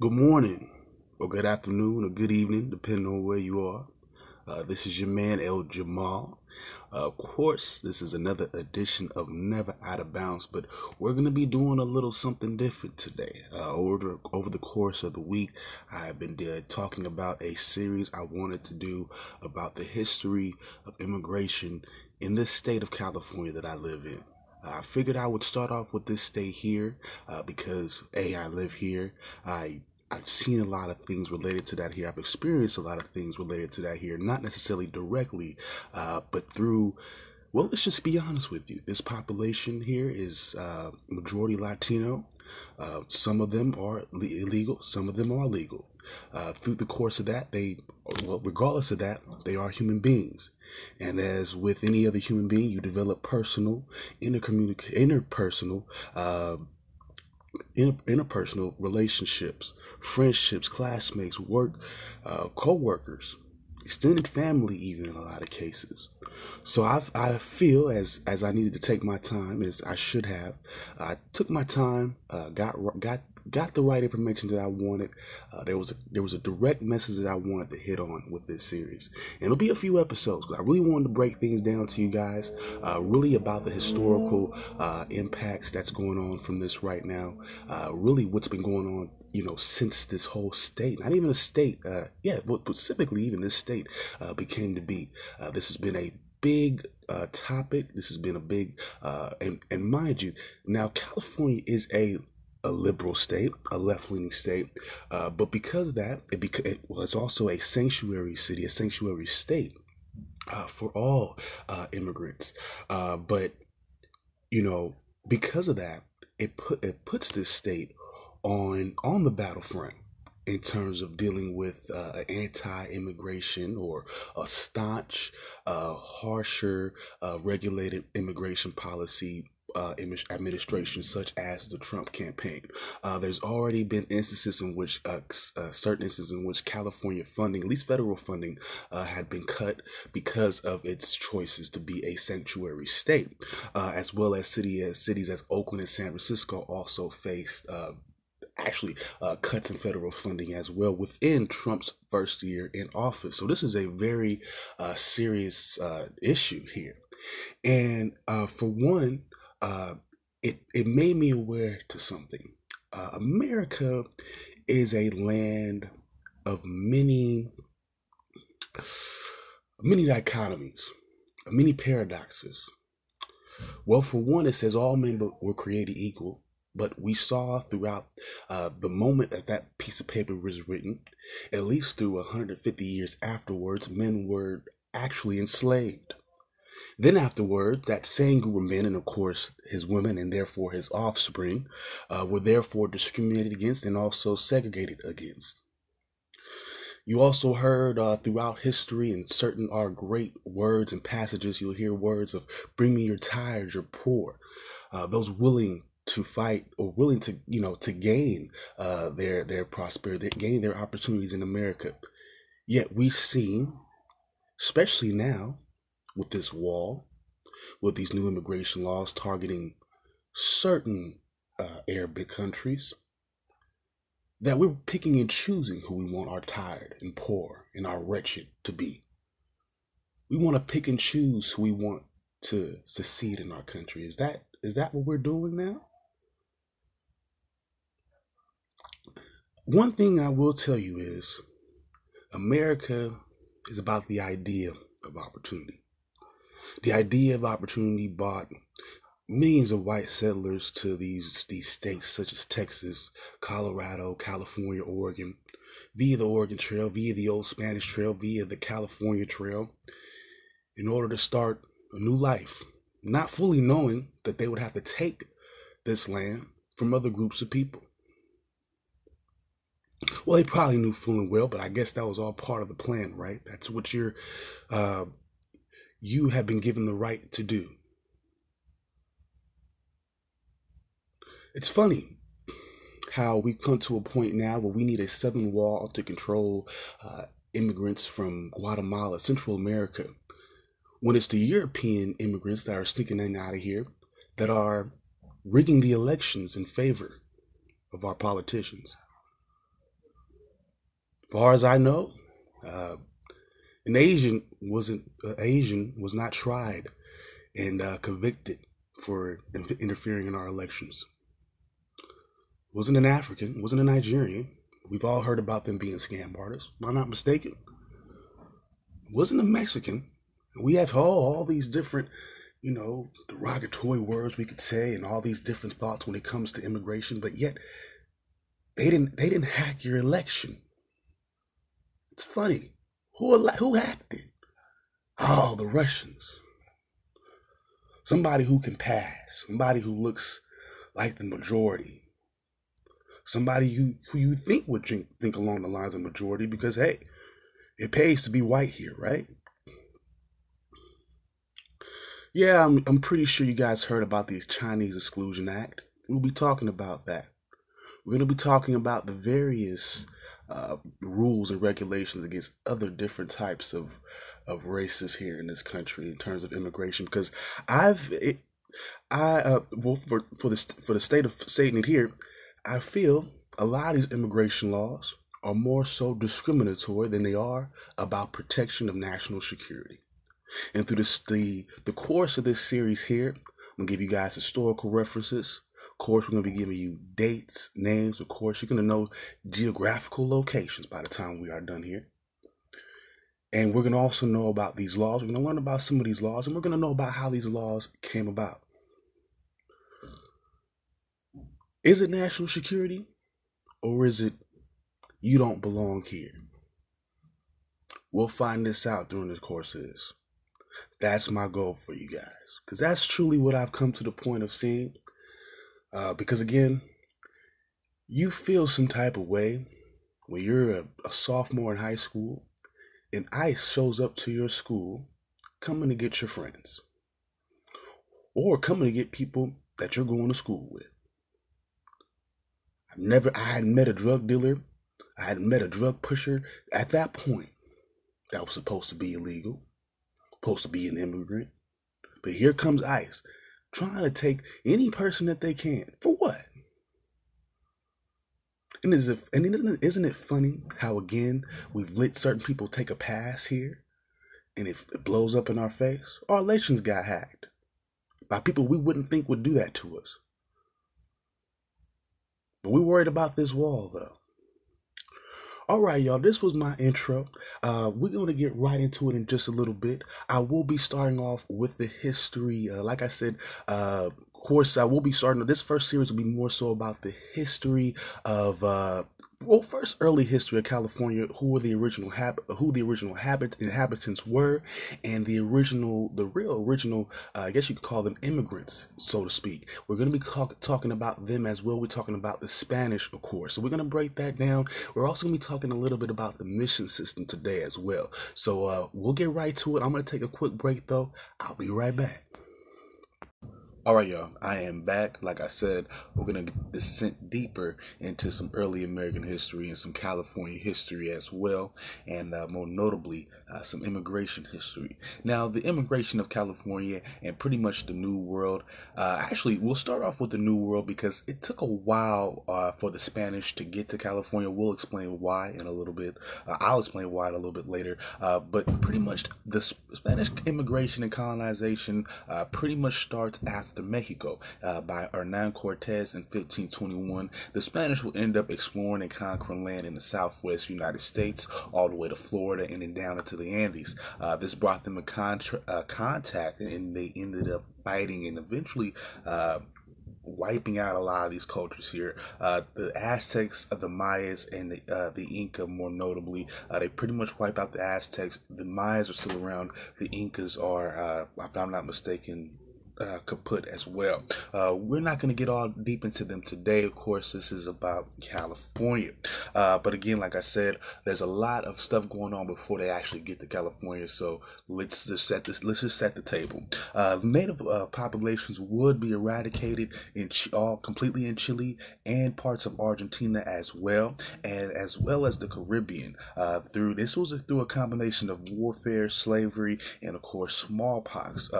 Good morning, or good afternoon, or good evening, depending on where you are. Uh, this is your man El Jamal. Uh, of course, this is another edition of Never Out of Bounds, but we're going to be doing a little something different today. Uh, over, over the course of the week, I've been uh, talking about a series I wanted to do about the history of immigration in this state of California that I live in. I figured I would start off with this state here uh, because A, I live here. I I've seen a lot of things related to that here. I've experienced a lot of things related to that here, not necessarily directly, uh, but through. Well, let's just be honest with you. This population here is uh, majority Latino. Uh, some of them are illegal. Some of them are legal. Uh, through the course of that, they, well, regardless of that, they are human beings. And as with any other human being, you develop personal, intercommunic- interpersonal, uh, inter- interpersonal relationships, friendships, classmates, work, uh, co-workers, extended family, even in a lot of cases. So I I feel as as I needed to take my time as I should have. I took my time, uh, got got got the right information that I wanted. Uh, there was a, there was a direct message that I wanted to hit on with this series, and it'll be a few episodes. I really wanted to break things down to you guys, uh, really about the historical uh, impacts that's going on from this right now. Uh, really, what's been going on, you know, since this whole state, not even a state, uh, yeah, but specifically even this state uh, became to be. this has been a big uh, topic. This has been a big, uh, and and mind you, now California is a a liberal state, a left leaning state, uh, but because of that, it, beca- it was also a sanctuary city, a sanctuary state uh, for all uh, immigrants. Uh, but you know, because of that, it put it puts this state on on the battlefront in terms of dealing with uh, anti-immigration or a staunch, uh, harsher, uh, regulated immigration policy uh, administration, such as the Trump campaign. Uh, there's already been instances in which uh, uh certain instances in which California funding, at least federal funding, uh, had been cut because of its choices to be a sanctuary state, uh, as well as city as cities as Oakland and San Francisco also faced. Actually, cuts in federal funding as well within Trump's first year in office. So, this is a very serious issue here. And for one, uh, it it made me aware to something. Uh, America is a land of many many dichotomies, many paradoxes. Well, for one, it says all men were created equal, but we saw throughout uh, the moment that that piece of paper was written, at least through 150 years afterwards, men were actually enslaved. Then afterward, that same group of men, and of course his women, and therefore his offspring, uh, were therefore discriminated against and also segregated against. You also heard uh, throughout history and certain are great words and passages. You'll hear words of "Bring me your tired, your poor." Uh, those willing to fight or willing to, you know, to gain uh, their their prosperity, gain their opportunities in America. Yet we've seen, especially now, with this wall, with these new immigration laws targeting certain uh, Arabic countries, that we're picking and choosing who we want our tired and poor and our wretched to be. We want to pick and choose who we want to succeed in our country. Is that is that what we're doing now? One thing I will tell you is America is about the idea of opportunity. The idea of opportunity brought millions of white settlers to these these states such as Texas, Colorado, California, Oregon, via the Oregon Trail, via the old Spanish Trail, via the California Trail, in order to start a new life, not fully knowing that they would have to take this land from other groups of people. Well, they probably knew full and well, but I guess that was all part of the plan, right? That's what you're uh, you have been given the right to do. It's funny how we've come to a point now where we need a southern wall to control uh, immigrants from Guatemala, Central America, when it's the European immigrants that are sneaking in out of here that are rigging the elections in favor of our politicians. far as I know, uh, an Asian wasn't uh, Asian was not tried and uh, convicted for in- interfering in our elections. Wasn't an African, wasn't a Nigerian. We've all heard about them being scam artists. Am I not mistaken? Wasn't a Mexican. We have all, all these different, you know, derogatory words we could say and all these different thoughts when it comes to immigration, but yet they didn't they didn't hack your election. It's funny. Who who hacked it? Oh, the Russians. Somebody who can pass. Somebody who looks like the majority. Somebody who, who you think would think, think along the lines of majority because hey, it pays to be white here, right? Yeah, I'm I'm pretty sure you guys heard about the Chinese Exclusion Act. We'll be talking about that. We're going to be talking about the various uh, rules and regulations against other different types of of races here in this country in terms of immigration. Because I've, it, I uh, well, for for the for the state of Satan here, I feel a lot of these immigration laws are more so discriminatory than they are about protection of national security. And through this, the the course of this series here, I'm gonna give you guys historical references course, we're going to be giving you dates, names. Of course, you're going to know geographical locations by the time we are done here. And we're going to also know about these laws. We're going to learn about some of these laws, and we're going to know about how these laws came about. Is it national security, or is it you don't belong here? We'll find this out during this course of this. That's my goal for you guys. Because that's truly what I've come to the point of seeing uh, because again, you feel some type of way when you're a, a sophomore in high school and ICE shows up to your school coming to get your friends or coming to get people that you're going to school with. I've never, I hadn't met a drug dealer. I hadn't met a drug pusher at that point. That was supposed to be illegal, supposed to be an immigrant. But here comes ICE trying to take any person that they can. For what? And is it, and isn't it, isn't it funny how again we've let certain people take a pass here, and it, it blows up in our face? Our elections got hacked by people we wouldn't think would do that to us. But we worried about this wall though. All right, y'all, this was my intro. Uh, we're going to get right into it in just a little bit. I will be starting off with the history. Uh, like I said, uh, of course, I will be starting. This first series will be more so about the history of uh, well, first early history of California, who were the original hab- who the original habit inhabitants were, and the original, the real original, uh, I guess you could call them immigrants, so to speak. We're going to be talk- talking about them as well. We're talking about the Spanish, of course. So we're going to break that down. We're also going to be talking a little bit about the mission system today as well. So uh, we'll get right to it. I'm going to take a quick break though. I'll be right back. All right, y'all. I am back. Like I said, we're gonna descend deeper into some early American history and some California history as well, and uh, more notably, uh, some immigration history. Now, the immigration of California and pretty much the New World. Uh, actually, we'll start off with the New World because it took a while uh, for the Spanish to get to California. We'll explain why in a little bit. Uh, I'll explain why a little bit later. Uh, but pretty much, the Spanish immigration and colonization pretty much starts after after Mexico uh, by Hernan Cortez in 1521. The Spanish will end up exploring and conquering land in the southwest United States, all the way to Florida and then down into the Andes. Uh, this brought them in contra- uh, contact, and they ended up fighting and eventually uh, wiping out a lot of these cultures here. Uh, the Aztecs, the Mayas, and the uh, the Inca, more notably, uh, they pretty much wipe out the Aztecs. The Mayas are still around. The Incas are, uh, if I'm not mistaken, uh, kaput as well. Uh, we're not going to get all deep into them today. Of course, this is about California. Uh, but again, like I said, there's a lot of stuff going on before they actually get to California. So let's just set this. Let's just set the table. Uh, native uh, populations would be eradicated in Ch- all completely in Chile and parts of Argentina as well, and as well as the Caribbean. Uh, through this was through a combination of warfare, slavery, and of course smallpox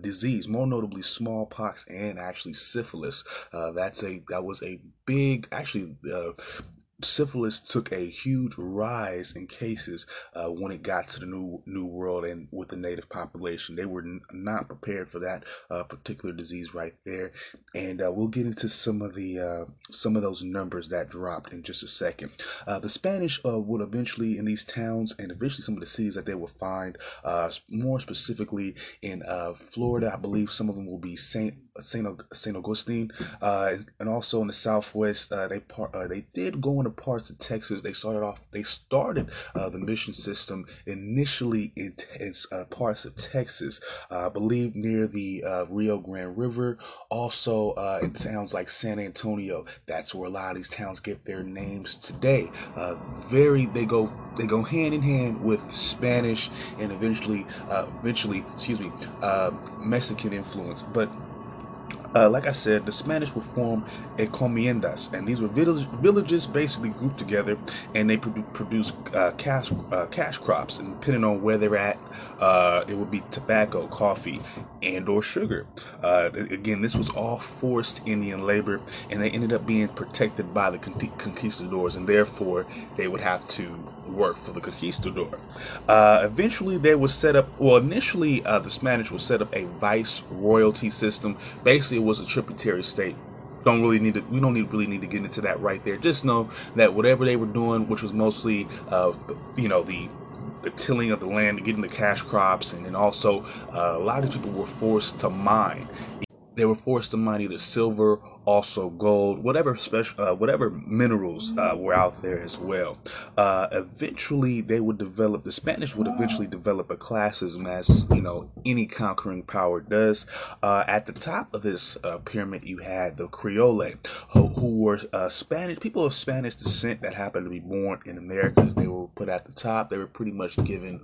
disease. More notably smallpox and actually syphilis. Uh, that's a that was a big actually. Uh, syphilis took a huge rise in cases uh, when it got to the new new world and with the native population. They were n- not prepared for that uh, particular disease right there, and uh, we'll get into some of the uh, some of those numbers that dropped in just a second. Uh, the Spanish uh, would eventually in these towns and eventually some of the cities that they will find, more specifically in Florida, I believe some of them will be Saint Saint Saint Augustine, uh, and also in the Southwest. Uh, they part uh, they did go into parts of Texas. They started off. They started uh, the mission system initially in, in uh, parts of Texas, uh, I believe near the Rio Grande River. Also in towns like San Antonio. That's where a lot of these towns get their names today. very they go they go hand in hand with Spanish and eventually eventually excuse me Mexican influence, but uh, like I said, the Spanish would form encomiendas, and these were village, villages basically grouped together, and they produ- produce uh, cash uh, cash crops. And depending on where they're at, uh, it would be tobacco, coffee, and or sugar. Uh, again, this was all forced Indian labor, and they ended up being protected by the conquistadors, and therefore they would have to work for the conquistador. Uh, eventually, they would set up. Well, initially, uh, the Spanish would set up a vice royalty system. Basically, it was a tributary state don't really need to we don't need really need to get into that right there just know that whatever they were doing which was mostly uh you know the the tilling of the land getting the cash crops and then also uh, a lot of people were forced to mine they were forced to mine either silver also gold, whatever special, uh, whatever minerals uh, were out there as well. Uh, eventually, they would develop. The Spanish would eventually develop a classism, as you know, any conquering power does. Uh, at the top of this uh, pyramid, you had the Creole, who, who were uh, Spanish people of Spanish descent that happened to be born in America. They were put at the top. They were pretty much given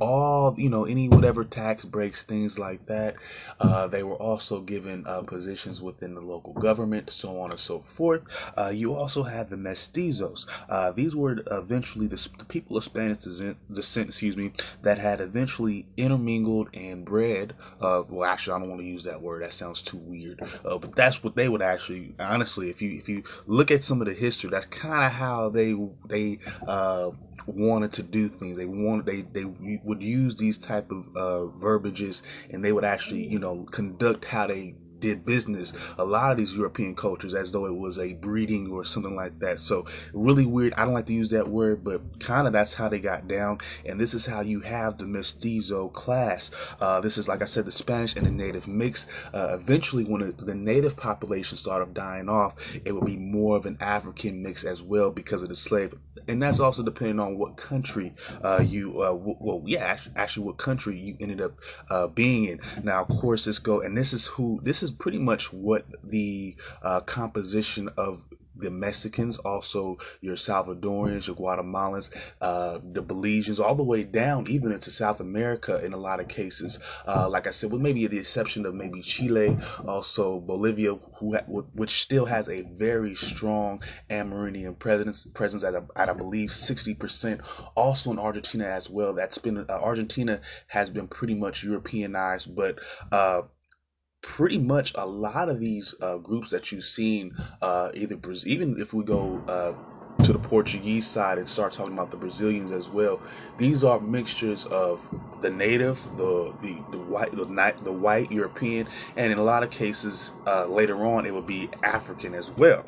all you know any whatever tax breaks things like that uh, they were also given uh, positions within the local government so on and so forth. Uh, you also had the mestizos. Uh, these were eventually the, the, people of spanish descent, descent excuse me that had eventually intermingled and bred uh, well actually i don't want to use that word that sounds too weird uh, but that's what they would actually honestly if you if you look at some of the history that's kind of how they they wanted to do things. They wanted they they would use these type of uh, verbiages, and they would actually you know conduct how they did business a lot of these European cultures as though it was a breeding or something like that. So really weird. I don't like to use that word, but kind of that's how they got down. And this is how you have the mestizo class. Uh, this is like I said, the Spanish and the native mix. Uh, eventually, when the, the native population started dying off, it would be more of an African mix as well because of the slave. And that's also depending on what country uh, you, uh, w- well, yeah, actually, what country you ended up uh, being in. Now, of course, this go and this is who this is is pretty much what the uh, composition of the Mexicans, also your Salvadorians, your Guatemalans, uh, the Belizeans, all the way down even into South America in a lot of cases. Uh, like I said, with maybe the exception of maybe Chile, also Bolivia, who ha- which still has a very strong Amerindian presence, presence at, a, at I believe 60%. Also in Argentina as well. That's been uh, Argentina has been pretty much Europeanized, but uh, pretty much a lot of these uh, groups that you've seen, uh, either even if we go uh, to the Portuguese side and start talking about the Brazilians as well, these are mixtures of the native, the the, the white, the, the white European, and in a lot of cases uh, later on it would be African as well.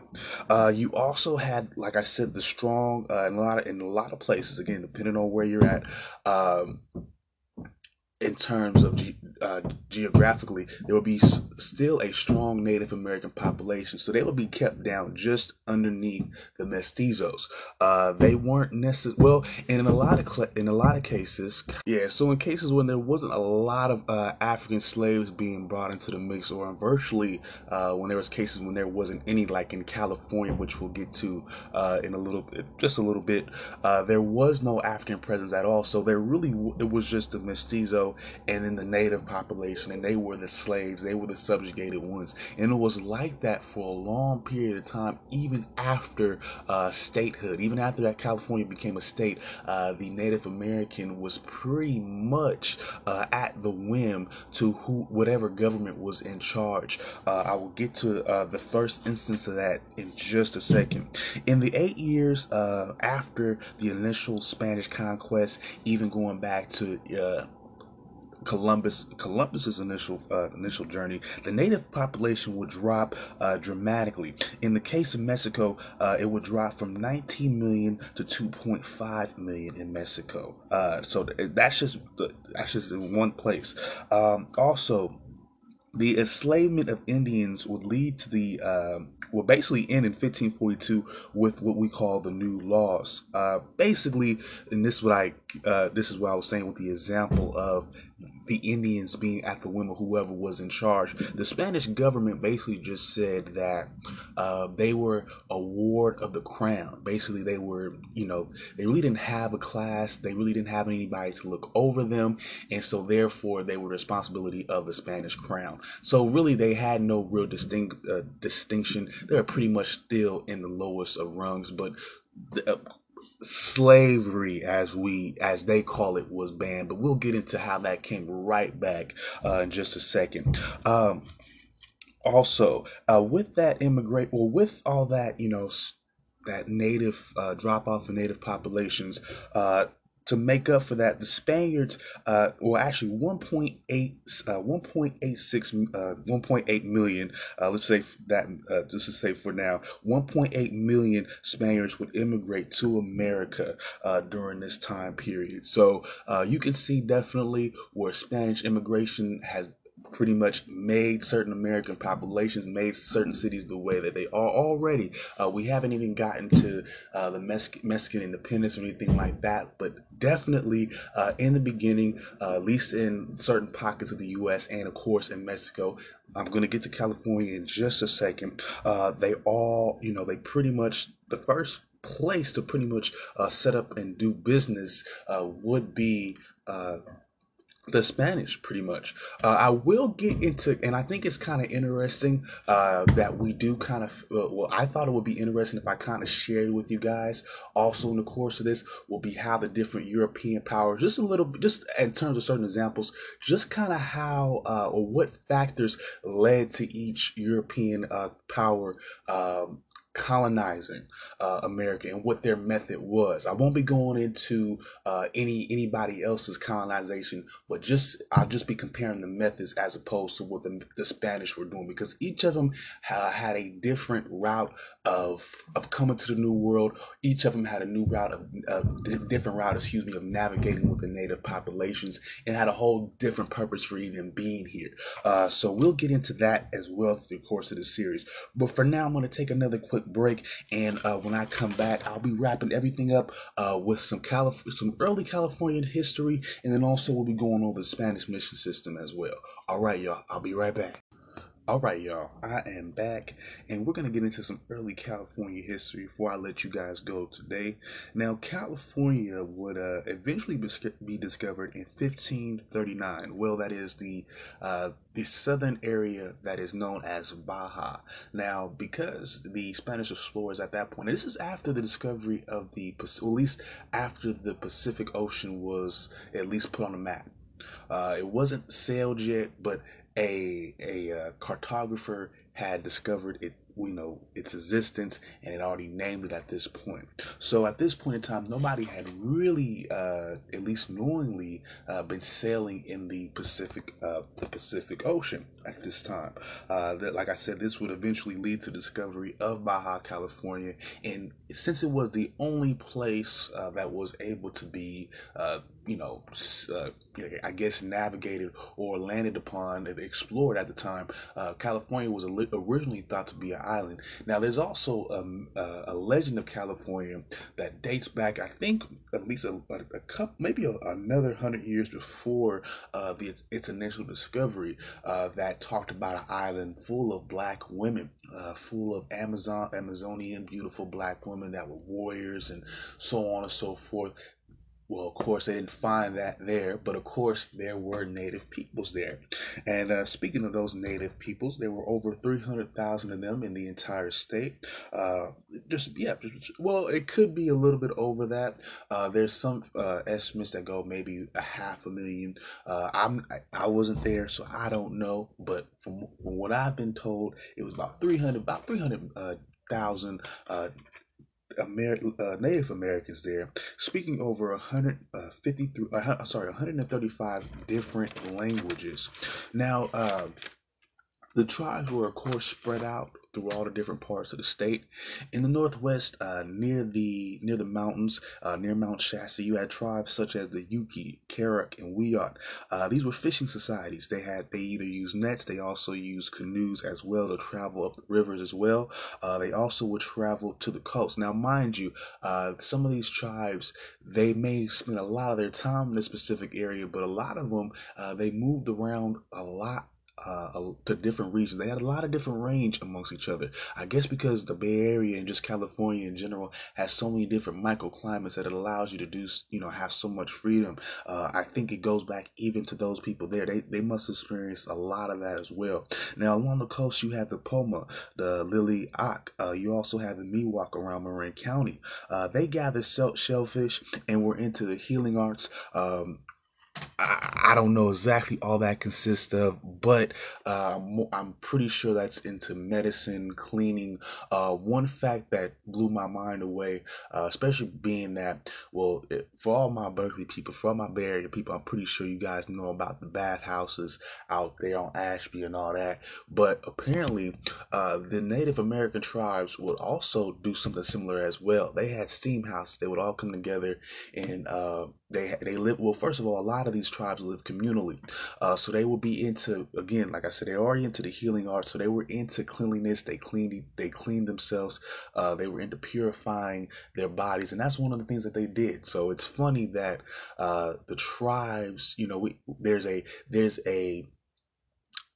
Uh, you also had, like I said, the strong uh, in a lot of in a lot of places. Again, depending on where you're at. Um, in terms of uh, geographically, there would be s- still a strong Native American population, so they would be kept down just underneath the mestizos. Uh, they weren't necessary. Well, and in a lot of cl- in a lot of cases, yeah. So in cases when there wasn't a lot of uh, African slaves being brought into the mix, or virtually uh, when there was cases when there wasn't any, like in California, which we'll get to uh, in a little, just a little bit, uh, there was no African presence at all. So there really w- it was just the mestizo and then the native population, and they were the slaves, they were the subjugated ones. And it was like that for a long period of time, even after uh, statehood, even after that California became a state, uh, the Native American was pretty much uh, at the whim to who whatever government was in charge. Uh, I will get to uh, the first instance of that in just a second. In the eight years uh, after the initial Spanish conquest, even going back to uh, Columbus Columbus's initial uh, initial journey, the native population would drop uh, dramatically. In the case of Mexico, uh, it would drop from 19 million to 2.5 million in Mexico. Uh, so that's just that's just in one place. Um, also, the enslavement of Indians would lead to the uh, well, basically end in 1542 with what we call the new laws. Uh, basically, and this is what I uh, this is what I was saying with the example of the Indians being at the whim of whoever was in charge. The Spanish government basically just said that uh, they were a ward of the crown. Basically, they were, you know, they really didn't have a class. They really didn't have anybody to look over them. And so, therefore, they were responsibility of the Spanish crown. So, really, they had no real distinct uh, distinction. They were pretty much still in the lowest of rungs. But the, uh, slavery as we as they call it was banned but we'll get into how that came right back uh, in just a second. Um, also uh, with that immigrate well with all that you know that native uh, drop off of native populations uh, to make up for that, the Spaniards, uh, well, actually 1.8, uh, 1.86, uh, 1.8 million, uh, let's say that, uh, just to say for now, 1.8 million Spaniards would immigrate to America uh, during this time period. So uh, you can see definitely where Spanish immigration has pretty much made certain American populations, made certain cities the way that they are already. Uh, we haven't even gotten to uh, the Mexican independence or anything like that, but definitely uh, in the beginning, uh, at least in certain pockets of the U.S. and of course in Mexico. I'm going to get to California in just a second. Uh, they all, you know, they pretty much the first place to pretty much uh, set up and do business would be the Spanish, pretty much. Uh, I will get into, and I think it's kind of interesting uh, that we do kind of. Well, I thought it would be interesting if I kind of shared with you guys. Also, in the course of this, will be how the different European powers, just a little, just in terms of certain examples, just kind of how uh, or what factors led to each European uh, power um, colonizing uh, America and what their method was. I won't be going into uh, any anybody else's colonization, but just I'll just be comparing the methods as opposed to what the, the Spanish were doing because each of them had a different route of of coming to the new world. Each of them had a new route of, of different route, excuse me, of navigating with the native populations and had a whole different purpose for even being here. Uh, so we'll get into that as well through the course of the series. But for now, I'm going to take another quick break, and uh, when I come back, I'll be wrapping everything up uh, with some Calif- some early Californian history, and then also we'll be going over the Spanish mission system as well. All right, y'all. I'll be right back. All right, y'all, I am back, and we're going to get into some early California history before I let you guys go today. Now, California would uh, eventually be discovered in 1539. Well, that is the uh, the southern area that is known as Baja. Now, because the Spanish explorers at that point, this is after the discovery of the, well, at least after the Pacific Ocean was at least put on the map. Uh, it wasn't sailed yet, but a a uh, cartographer had discovered it you know its existence and it already named it at this point. So at this point in time nobody had really uh, at least knowingly uh, been sailing in the pacific uh, the pacific ocean at this time uh, that like i said this would eventually lead to discovery of baja california and since it was the only place uh, that was able to be uh, you know, uh, I guess navigated or landed upon and explored at the time. Uh, California was originally thought to be an island. Now, there's also um, uh, a legend of California that dates back, I think, at least a, a, a couple, maybe a, another hundred years before the, its, its, initial discovery, uh, talked about an island full of black women. Uh, full of Amazon, Amazonian beautiful black women that were warriors and so on and so forth well, of course, they didn't find that there, but of course, there were native peoples there. And uh, speaking of those native peoples, there were over 300,000 of them in the entire state. Uh, just, yeah, just, well, it could be a little bit over that. Uh, there's some uh, estimates that go maybe a half a million. Uh, I'm, I, wasn't there, so I don't know, but from, from, what I've been told, it was about 300, about 300,000 uh, Amer- uh, Native Americans there, speaking over 150 uh, through, uh, sorry, 135 different languages. Now, uh, the tribes were, of course, spread out through all the different parts of the state. In the northwest, uh, near the near the mountains, uh, near Mount Shasta, you had tribes such as the Yuki, Karuk, and Wiyot. Uh, these were fishing societies. They had they either used nets, they also used canoes as well to travel up the rivers as well. Uh, they also would travel to the coast. Now, mind you, uh, some of these tribes they may spend a lot of their time in a specific area, but a lot of them uh, they moved around a lot uh, to different regions. They had a lot of different range amongst each other. I guess because the Bay Area and just California in general has so many different microclimates that it allows you to do, you know, have so much freedom. Uh, I think it goes back even to those people there. They they must experience a lot of that as well. Now along the coast, you have the Pomo, the Lily Ak. Uh, you also have the Miwok around Marin County. Uh, they gather shellfish and were into the healing arts. Um, I, don't know exactly all that consists of, but uh, I'm pretty sure that's into medicine, cleaning. Uh, one fact that blew my mind away, uh, especially being that, well, for all my Berkeley people, for all my Bay Area people, I'm pretty sure you guys know about the bathhouses out there on Ashby and all that. But apparently, uh, the Native American tribes would also do something similar as well. They had steam houses. They would all come together and uh, they they live. Well, first of all, a lot of these tribes live communally. Uh, so they will be into again, like I said, they're already into the healing arts. So they were into cleanliness. They cleaned they cleaned themselves. Uh, they were into purifying their bodies, and that's one of the things that they did. So it's funny that uh, the tribes, you know, we, there's a there's a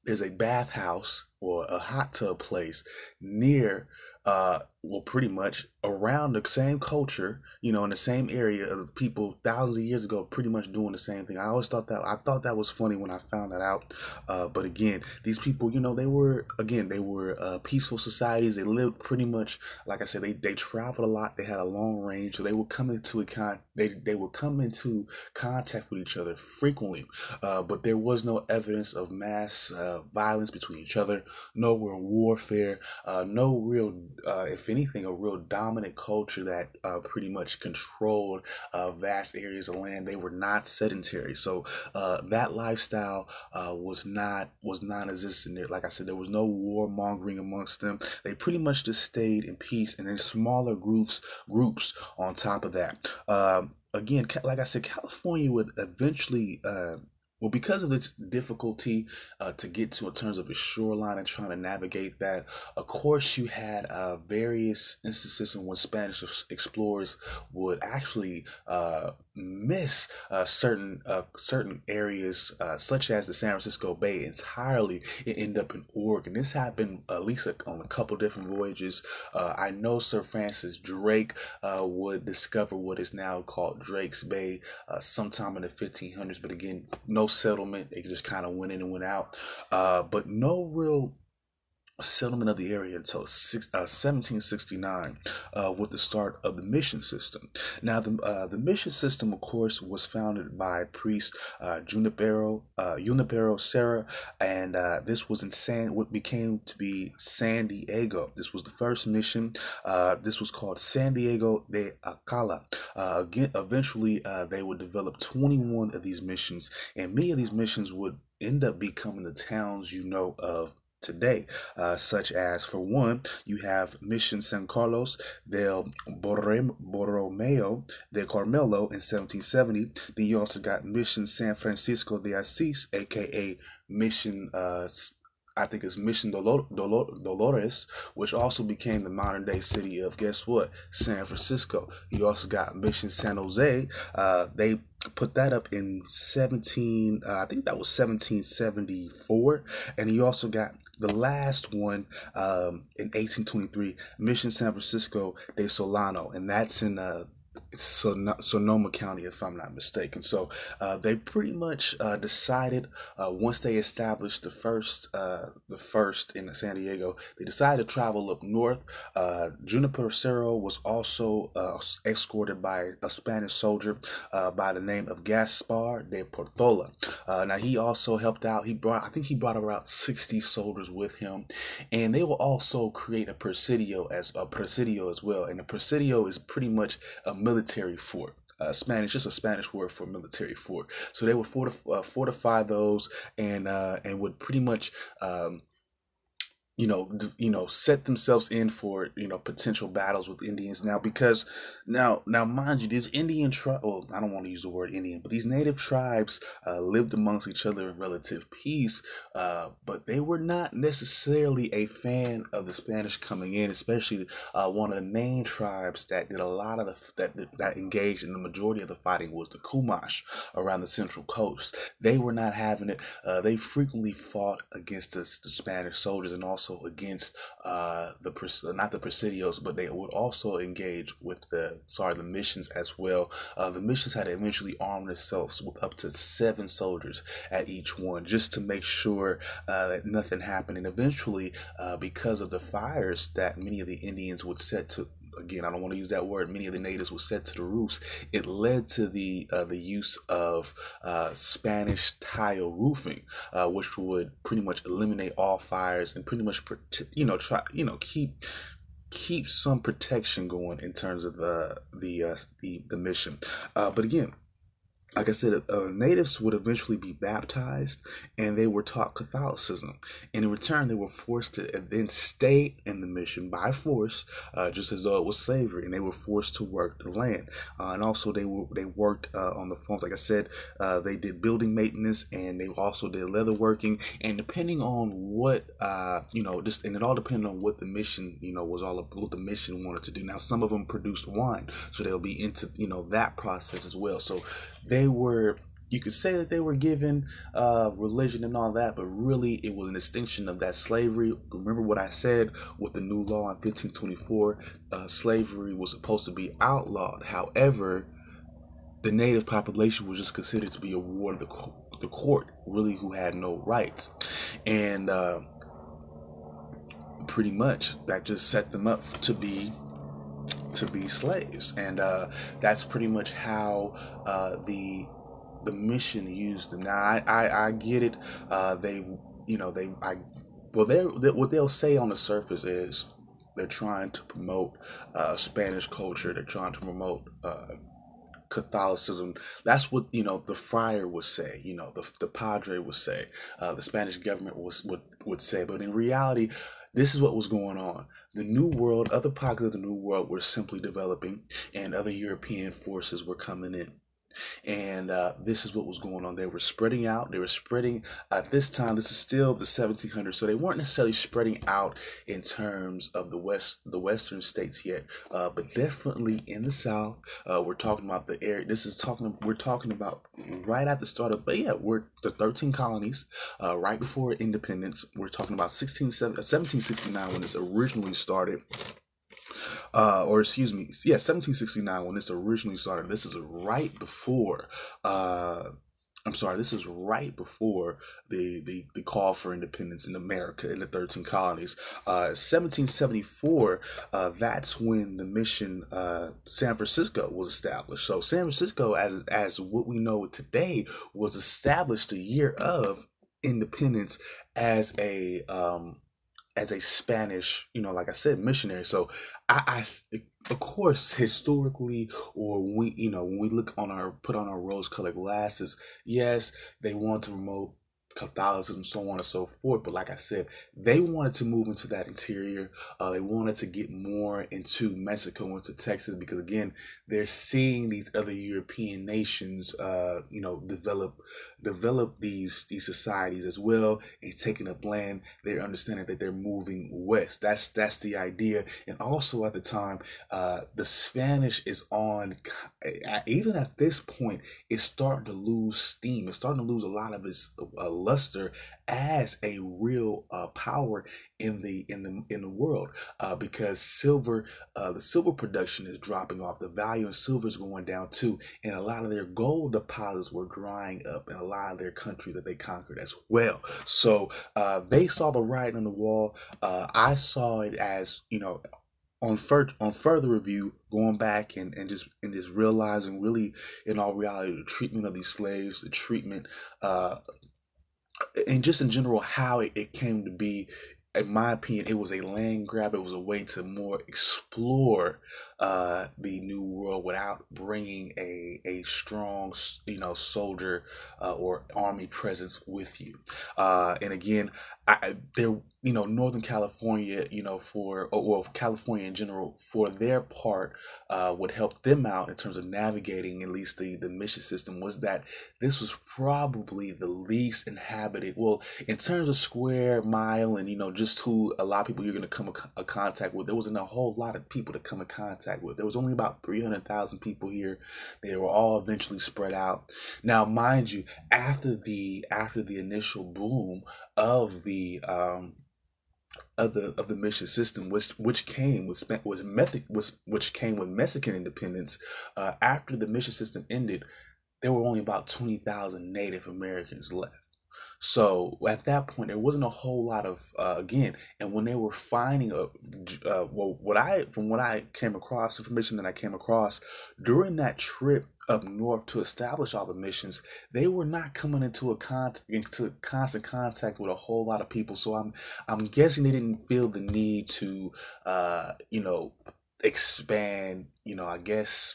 there's a bathhouse or a hot tub place near uh well pretty much around the same culture you know in the same area of people thousands of years ago pretty much doing the same thing. I always thought that i thought that was funny when i found that out. Uh, but again these people you know they were again they were uh, peaceful societies. They lived pretty much like i said they, they traveled a lot. They had a long range. So they would come into a con they, they would come into contact with each other frequently. Uh, but there was no evidence of mass uh, violence between each other. No real warfare. Uh, no real uh, if anything, a real dominant culture that uh, pretty much controlled uh, vast areas of land. They were not sedentary, so uh, that lifestyle uh, was not was non-existent. There, like I said, there was no war mongering amongst them. They pretty much just stayed in peace, and then smaller groups groups on top of that. Um, again, like I said, California would eventually uh, well, because of its difficulty uh, to get to in terms of its shoreline and trying to navigate that, of course, you had uh, various instances in which Spanish explorers would actually uh, miss uh, certain uh, certain areas, uh, such as the San Francisco Bay, entirely and end up in Oregon. This happened at least on a couple different voyages. I know Sir Francis Drake would discover what is now called Drake's Bay sometime in the 1500s, but again, no settlement. It just kind of went in and went out. Uh, but no real settlement of the area until six, uh, 1769 uh, with the start of the mission system. Now, the, uh, the mission system, of course, was founded by priest uh, Junipero, uh, Junipero Serra, and this was in San, what became to be San Diego. This was the first mission. This was called San Diego de Acala. again, eventually, they would develop 21 of these missions, and many of these missions would end up becoming the towns you know of today, uh, such as, for one, you have Mission San Carlos del Borromeo de Carmelo in 1770. Then you also got Mission San Francisco de Asís, aka Mission uh, I think it's Mission Dolor- Dolor- Dolores, which also became the modern day city of guess what? San Francisco. You also got Mission San Jose. Uh, they put that up in 17, uh, I think that was 1774. And you also got the last one um, in 1823, Mission San Francisco de Solano, and that's in uh, Sonoma County, if I'm not mistaken. So uh, they pretty much uh, decided uh, once they established the first, uh, the first in San Diego, they decided to travel up north. Uh, Juniper Serra was also uh, escorted by a Spanish soldier by the name of Gaspar de Portola. now he also helped out. He brought, I think, he brought around 60 soldiers with him, and they will also create a presidio as a presidio as well. And the presidio is pretty much a military fort. Uh, Spanish, just a Spanish word for military fort. So they would fortify, uh, fortify those and uh, and would pretty much um, you know, you know, set themselves in for you know potential battles with Indians now because now now mind you, these Indian tribe. Well, I don't want to use the word Indian, but these native tribes uh, lived amongst each other in relative peace, uh, but they were not necessarily a fan of the Spanish coming in, especially uh, one of the main tribes that did a lot of the that that engaged in the majority of the fighting was the Chumash around the Central Coast. They were not having it. Uh, they frequently fought against the, the Spanish soldiers and also also against uh, the not the presidios, but they would also engage with the sorry the missions as well. Uh, the missions had eventually arm themselves with up to seven soldiers at each one, just to make sure uh, that nothing happened. And eventually, uh, because of the fires that many of the Indians would set to again, I don't want to use that word. Many of the natives were set to the roofs. It led to the uh, the use of uh, Spanish tile roofing, uh, which would pretty much eliminate all fires and pretty much you know try you know keep keep some protection going in terms of the the uh, the, the mission. Uh, but again, like I said, uh, natives would eventually be baptized and they were taught Catholicism. And in return, they were forced to then stay in the mission by force, uh, just as though it was slavery. And they were forced to work the land. Uh, and also, they were they worked uh, on the farms. Like I said, uh, they did building maintenance and they also did leather working. And depending on what, uh, you know, just and it all depended on what the mission, you know, was all about, what the mission wanted to do. Now, some of them produced wine, so they'll be into, you know, that process as well. So they were you could say that they were given uh, religion and all that, but really it was an extinction of that slavery. Remember what I said with the new law in 1524 uh, slavery was supposed to be outlawed. However, the native population was just considered to be a ward of the, the court, really, who had no rights. And uh, pretty much that just set them up to be to be slaves, and uh, that's pretty much how uh, the the mission used them. Now I I, I get it. Uh, they you know they I well they what they'll say on the surface is they're trying to promote uh, Spanish culture. They're trying to promote uh, Catholicism. That's what you know the friar would say. You know the the padre would say. Uh, the Spanish government was would would say. But in reality, this is what was going on. The New World, other pockets of the New World were simply developing, and other European forces were coming in. And uh, this is what was going on. They were spreading out. They were spreading at this time. This is still the 1700s, so they weren't necessarily spreading out in terms of the west, the western states yet, uh, but definitely in the south. Uh, we're talking about the area. This is talking. We're talking about right at the start of. But yeah, we're the 13 colonies, uh, right before independence. We're talking about 16, 1769 when this originally started uh, or excuse me, yeah, 1769 when this originally started. This is right before. Uh, I'm sorry, this is right before the, the, the call for independence in America in the 13 colonies. Uh, 1774, uh, that's when the mission uh, San Francisco was established. So San Francisco, as as what we know today, was established a year of independence as a um, as a Spanish, you know, like I said, missionary. So I, I of course, historically, or we, you know, when we look on our put on our rose-colored glasses, yes, they want to promote Catholicism, so on and so forth. But like I said, they wanted to move into that interior. Uh, they wanted to get more into Mexico, into Texas, because again, they're seeing these other European nations, uh, you know, develop develop these these societies as well and taking a land they're understanding that they're moving west. That's that's the idea. And also at the time uh the spanish is on even at this point it's starting to lose steam. It's starting to lose a lot of its a luster as a real uh, power in the in the in the world uh, because silver uh, the silver production is dropping off. The value of silver is going down too and a lot of their gold deposits were drying up in a lot of their countries that they conquered as well. So uh, they saw the writing on the wall. Uh, I saw it as you know on fur- on further review, going back and, and just and just realizing really in all reality the treatment of these slaves, the treatment uh and just in general how it, it came to be in my opinion, it was a land grab. It was a way to more explore uh, the new world without bringing a a strong, you know, soldier uh, or army presence with you. Uh, and again, I, there, you know, Northern California, you know, for or well, California in general, for their part, uh, helped them out in terms of navigating at least the the mission system was that this was probably the least inhabited. Well, in terms of square mile and you know just who a lot of people you're going to come a contact with, there wasn't a whole lot of people to come in contact with. There was only about three hundred thousand people here. They were all eventually spread out. Now, mind you, after the after the initial boom of the um, of the of the mission system, which which came with was method was which came with Mexican independence. Uh, after the mission system ended, there were only about twenty thousand Native Americans left. So at that point, there wasn't a whole lot of uh, again. And when they were finding a, uh, well, what I from what I came across, information that I came across during that trip up north to establish all the missions, they were not coming into a con- into constant contact with a whole lot of people. So I'm I'm guessing they didn't feel the need to, uh, you know, expand. You know, I guess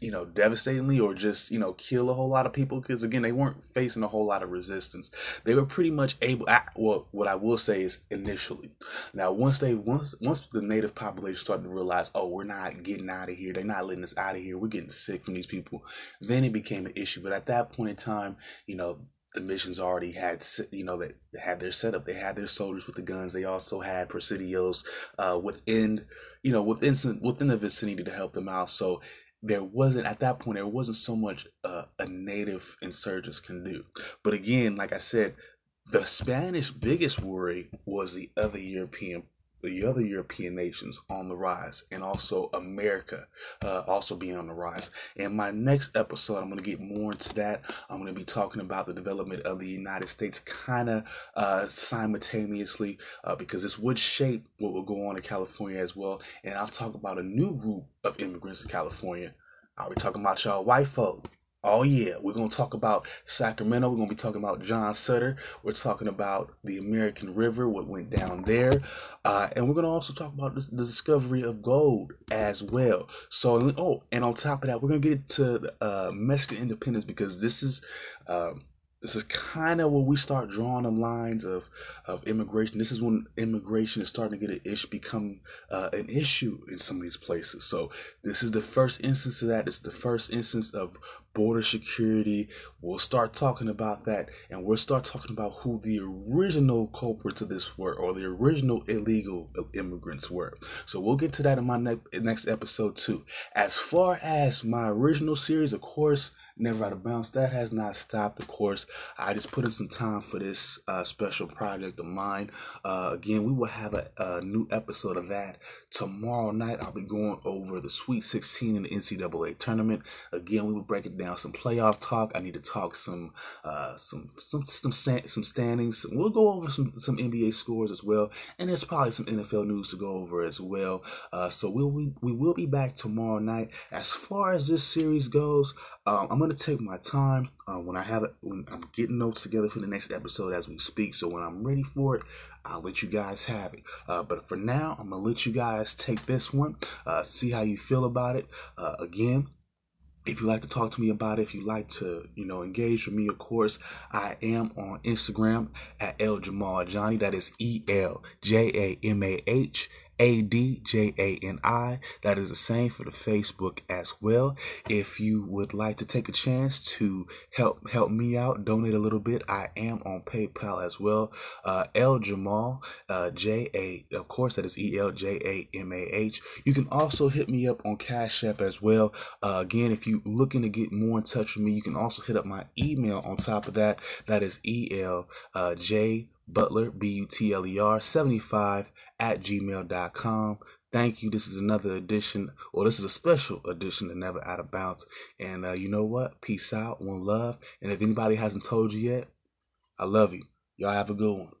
you know, devastatingly or just, you know, kill a whole lot of people because again, they weren't facing a whole lot of resistance. They were pretty much able well, what I will say is initially. Now, once they once once the native population started to realize, "Oh, we're not getting out of here. They're not letting us out of here. We're getting sick from these people." Then it became an issue. But at that point in time, you know, the missions already had you know that had their setup they had their soldiers with the guns they also had presidios uh, within you know within within the vicinity to help them out so there wasn't at that point there wasn't so much uh, a native insurgents can do. But again like i said the spanish biggest worry was the other european the other European nations on the rise, and also America uh, also being on the rise. In my next episode, I'm going to get more into that. I'm going to be talking about the development of the United States kind of uh, simultaneously uh, because this would shape what will go on in California as well. And I'll talk about a new group of immigrants in California. I'll be talking about y'all white folk. Oh yeah, we're gonna talk about Sacramento. We're gonna be talking about John Sutter. We're talking about the American River, what went down there, uh, and we're gonna also talk about the, the, discovery of gold as well. So, oh, and on top of that, we're gonna get to uh, Mexican independence because this is um, this is kind of where we start drawing the lines of of immigration. This is when immigration is starting to get an issue, become uh, an issue in some of these places. So this is the first instance of that. It's the first instance of border security. We'll start talking about that, and we'll start talking about who the original culprits of this were, or the original illegal immigrants were. So we'll get to that in my ne- next episode too. As far as my original series, of course Never Out of Bounds. That has not stopped, of course. I just put in some time for this uh, special project of mine. Uh, again, we will have a, a, new episode of that tomorrow night. I'll be going over the Sweet 16 in the NCAA tournament. Again, we will break it down some playoff talk. I need to talk some uh, some some some some standings. We'll go over some some NBA scores as well, and there's probably some NFL news to go over as well. Uh, so we'll we, we will be back tomorrow night. As far as this series goes, um, I'm gonna take my time uh, when I have it. When I'm getting notes together for the next episode as we speak. So when I'm ready for it, I'll let you guys have it. Uh, but for now, I'm gonna let you guys take this one. Uh, see how you feel about it. Uh, again, if you like to talk to me about it, if you like to, you know, engage with me, of course, I am on Instagram at El Jamal Johnny. That is E L J A M A H A D J A N I. That is the same for the Facebook as well. If you would like to take a chance to help help me out, donate a little bit, I am on PayPal as well. Uh, L Jamal, uh, J A, of course, that is E L J A M A H. You can also hit me up on Cash App as well. Uh, again, if you're looking to get more in touch with me, you can also hit up my email on top of that. That is E L uh, J Butler, B U T L E R 75 at gmail.com. Thank you. This is another edition, or this is a special edition of Never Out of Bounds. And uh, you know what? Peace out, one love. And if anybody hasn't told you yet, I love you. Y'all have a good one.